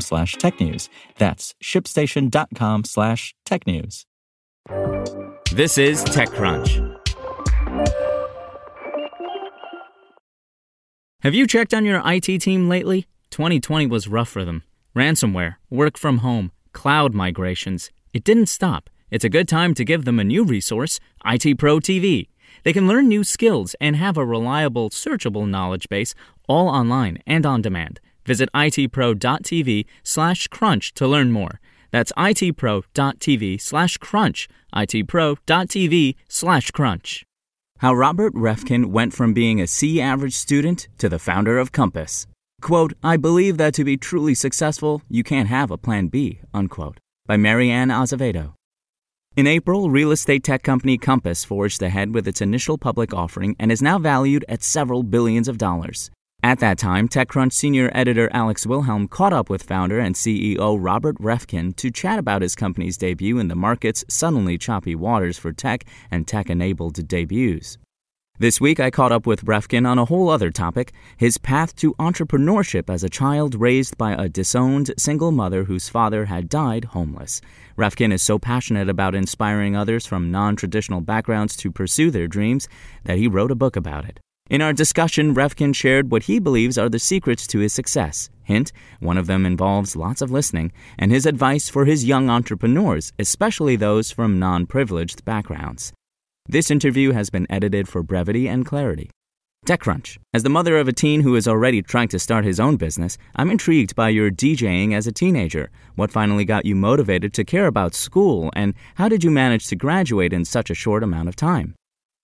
slash technews. That's shipstation.com slash technews. This is TechCrunch. Have you checked on your IT team lately? 2020 was rough for them. Ransomware, work from home, cloud migrations. It didn't stop. It's a good time to give them a new resource, IT Pro TV. They can learn new skills and have a reliable, searchable knowledge base all online and on demand. Visit itpro.tv slash crunch to learn more. That's itpro.tv slash crunch. itpro.tv slash crunch. How Robert Reffkin went from being a C average student to the founder of Compass. Quote, I believe that to be truly successful, you can't have a plan B, unquote. By Marianne Azevedo. In April, real estate tech company Compass forged ahead with its initial public offering and is now valued at several billions of dollars. At that time, TechCrunch senior editor Alex Wilhelm caught up with founder and CEO Robert Reffkin to chat about his company's debut in the market's suddenly choppy waters for tech and tech enabled debuts. This week, I caught up with Reffkin on a whole other topic his path to entrepreneurship as a child raised by a disowned single mother whose father had died homeless. Reffkin is so passionate about inspiring others from non traditional backgrounds to pursue their dreams that he wrote a book about it. In our discussion, Reffkin shared what he believes are the secrets to his success. Hint, one of them involves lots of listening, and his advice for his young entrepreneurs, especially those from non privileged backgrounds. This interview has been edited for brevity and clarity. TechCrunch. As the mother of a teen who is already trying to start his own business, I'm intrigued by your DJing as a teenager. What finally got you motivated to care about school, and how did you manage to graduate in such a short amount of time?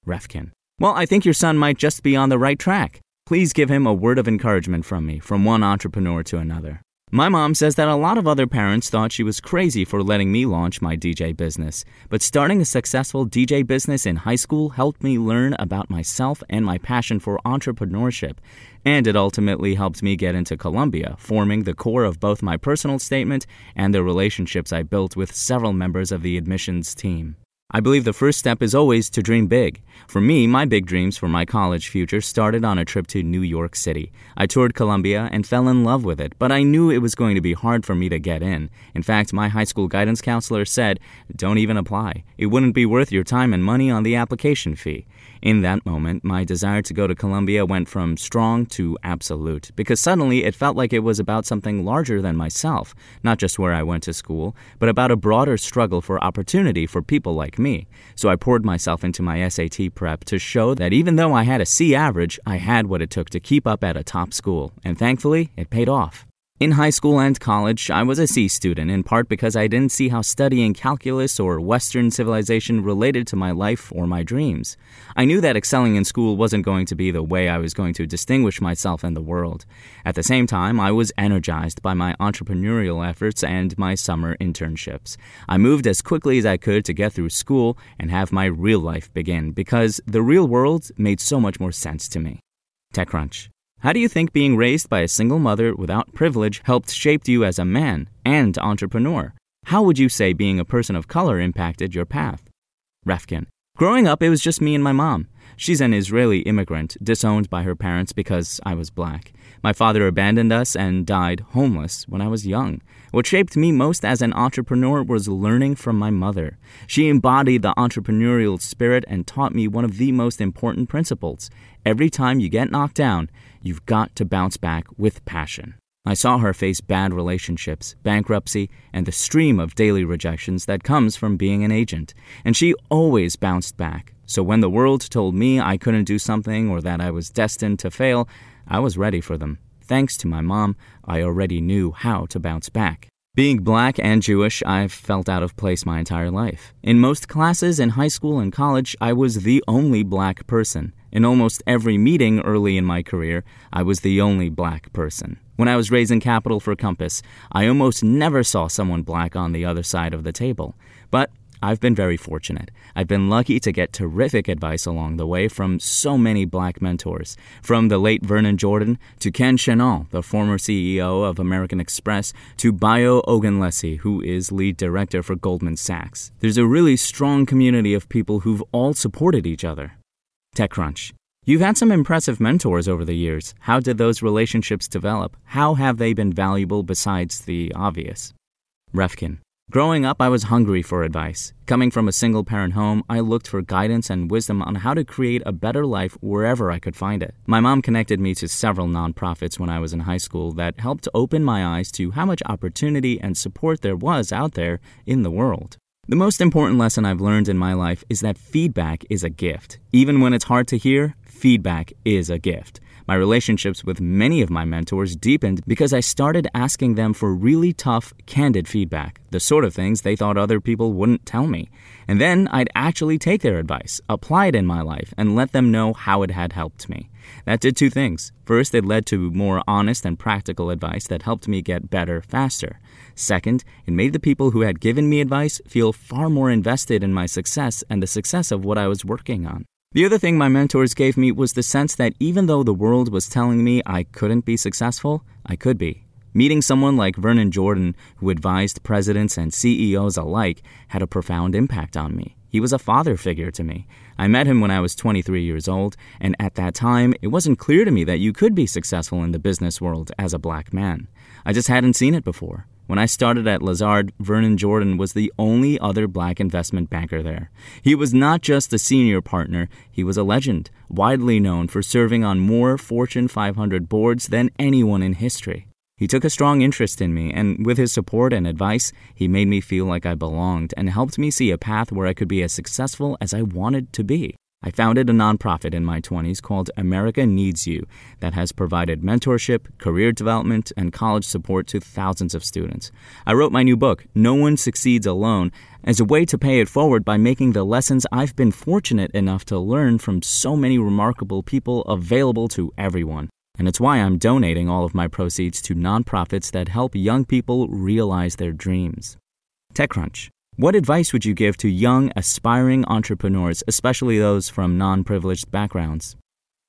Reffkin. Well, I think your son might just be on the right track. Please give him a word of encouragement from me, from one entrepreneur to another. My mom says that a lot of other parents thought she was crazy for letting me launch my DJ business, but starting a successful DJ business in high school helped me learn about myself and my passion for entrepreneurship, and it ultimately helped me get into Columbia, forming the core of both my personal statement and the relationships I built with several members of the admissions team. I believe the first step is always to dream big. For me, my big dreams for my college future started on a trip to New York City. I toured Columbia and fell in love with it, but I knew it was going to be hard for me to get in. In fact, my high school guidance counselor said, Don't even apply. It wouldn't be worth your time and money on the application fee. In that moment, my desire to go to Columbia went from strong to absolute, because suddenly it felt like it was about something larger than myself, not just where I went to school, but about a broader struggle for opportunity for people like me. So I poured myself into my SAT prep to show that even though I had a C average, I had what it took to keep up at a top school, and thankfully, it paid off. In high school and college, I was a C student in part because I didn't see how studying calculus or Western civilization related to my life or my dreams. I knew that excelling in school wasn't going to be the way I was going to distinguish myself in the world. At the same time, I was energized by my entrepreneurial efforts and my summer internships. I moved as quickly as I could to get through school and have my real life begin because the real world made so much more sense to me. TechCrunch. How do you think being raised by a single mother without privilege helped shape you as a man and entrepreneur? How would you say being a person of color impacted your path? Reffkin. Growing up, it was just me and my mom. She's an Israeli immigrant, disowned by her parents because I was black. My father abandoned us and died homeless when I was young. What shaped me most as an entrepreneur was learning from my mother. She embodied the entrepreneurial spirit and taught me one of the most important principles. Every time you get knocked down, you've got to bounce back with passion. I saw her face bad relationships, bankruptcy, and the stream of daily rejections that comes from being an agent, and she always bounced back. So when the world told me I couldn't do something or that I was destined to fail, I was ready for them. Thanks to my mom, I already knew how to bounce back. Being black and Jewish, I've felt out of place my entire life. In most classes in high school and college, I was the only black person. In almost every meeting early in my career, I was the only black person. When I was raising capital for Compass, I almost never saw someone black on the other side of the table. But I've been very fortunate. I've been lucky to get terrific advice along the way from so many black mentors, from the late Vernon Jordan to Ken Chenault, the former CEO of American Express, to Bayo Ogunlesi, who is lead director for Goldman Sachs. There's a really strong community of people who've all supported each other. TechCrunch. You've had some impressive mentors over the years. How did those relationships develop? How have they been valuable besides the obvious? Reffkin. Growing up, I was hungry for advice. Coming from a single parent home, I looked for guidance and wisdom on how to create a better life wherever I could find it. My mom connected me to several nonprofits when I was in high school that helped open my eyes to how much opportunity and support there was out there in the world. The most important lesson I've learned in my life is that feedback is a gift. Even when it's hard to hear, feedback is a gift. My relationships with many of my mentors deepened because I started asking them for really tough, candid feedback, the sort of things they thought other people wouldn't tell me. And then I'd actually take their advice, apply it in my life, and let them know how it had helped me. That did two things. First, it led to more honest and practical advice that helped me get better faster. Second, it made the people who had given me advice feel far more invested in my success and the success of what I was working on. The other thing my mentors gave me was the sense that even though the world was telling me I couldn't be successful, I could be. Meeting someone like Vernon Jordan, who advised presidents and CEOs alike, had a profound impact on me. He was a father figure to me. I met him when I was 23 years old, and at that time, it wasn't clear to me that you could be successful in the business world as a black man. I just hadn't seen it before. When I started at Lazard, Vernon Jordan was the only other black investment banker there. He was not just a senior partner, he was a legend, widely known for serving on more Fortune 500 boards than anyone in history. He took a strong interest in me, and with his support and advice, he made me feel like I belonged and helped me see a path where I could be as successful as I wanted to be. I founded a nonprofit in my 20s called America Needs You that has provided mentorship, career development, and college support to thousands of students. I wrote my new book, No One Succeeds Alone, as a way to pay it forward by making the lessons I've been fortunate enough to learn from so many remarkable people available to everyone. And it's why I'm donating all of my proceeds to nonprofits that help young people realize their dreams. TechCrunch. What advice would you give to young, aspiring entrepreneurs, especially those from non privileged backgrounds?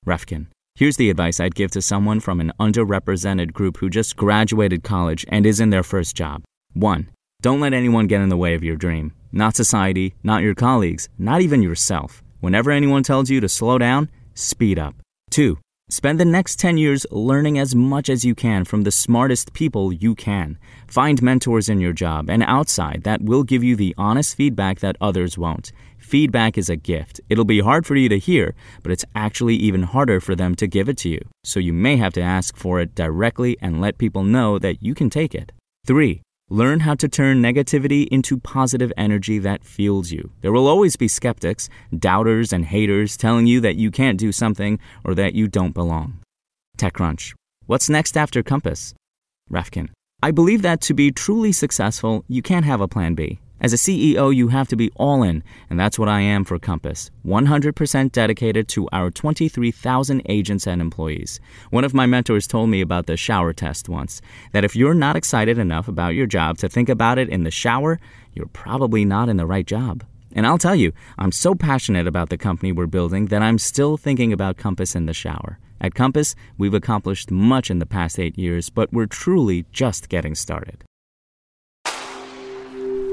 Reffkin. Here's the advice I'd give to someone from an underrepresented group who just graduated college and is in their first job. 1. Don't let anyone get in the way of your dream. Not society, not your colleagues, not even yourself. Whenever anyone tells you to slow down, speed up. 2. Spend the next 10 years learning as much as you can from the smartest people you can. Find mentors in your job and outside that will give you the honest feedback that others won't. Feedback is a gift. It'll be hard for you to hear, but it's actually even harder for them to give it to you. So you may have to ask for it directly and let people know that you can take it. 3. Learn how to turn negativity into positive energy that fuels you. There will always be skeptics, doubters, and haters telling you that you can't do something or that you don't belong. TechCrunch. What's next after Compass? Reffkin. I believe that to be truly successful, you can't have a plan B. As a CEO, you have to be all in, and that's what I am for Compass 100% dedicated to our 23,000 agents and employees. One of my mentors told me about the shower test once that if you're not excited enough about your job to think about it in the shower, you're probably not in the right job. And I'll tell you, I'm so passionate about the company we're building that I'm still thinking about Compass in the shower. At Compass, we've accomplished much in the past eight years, but we're truly just getting started.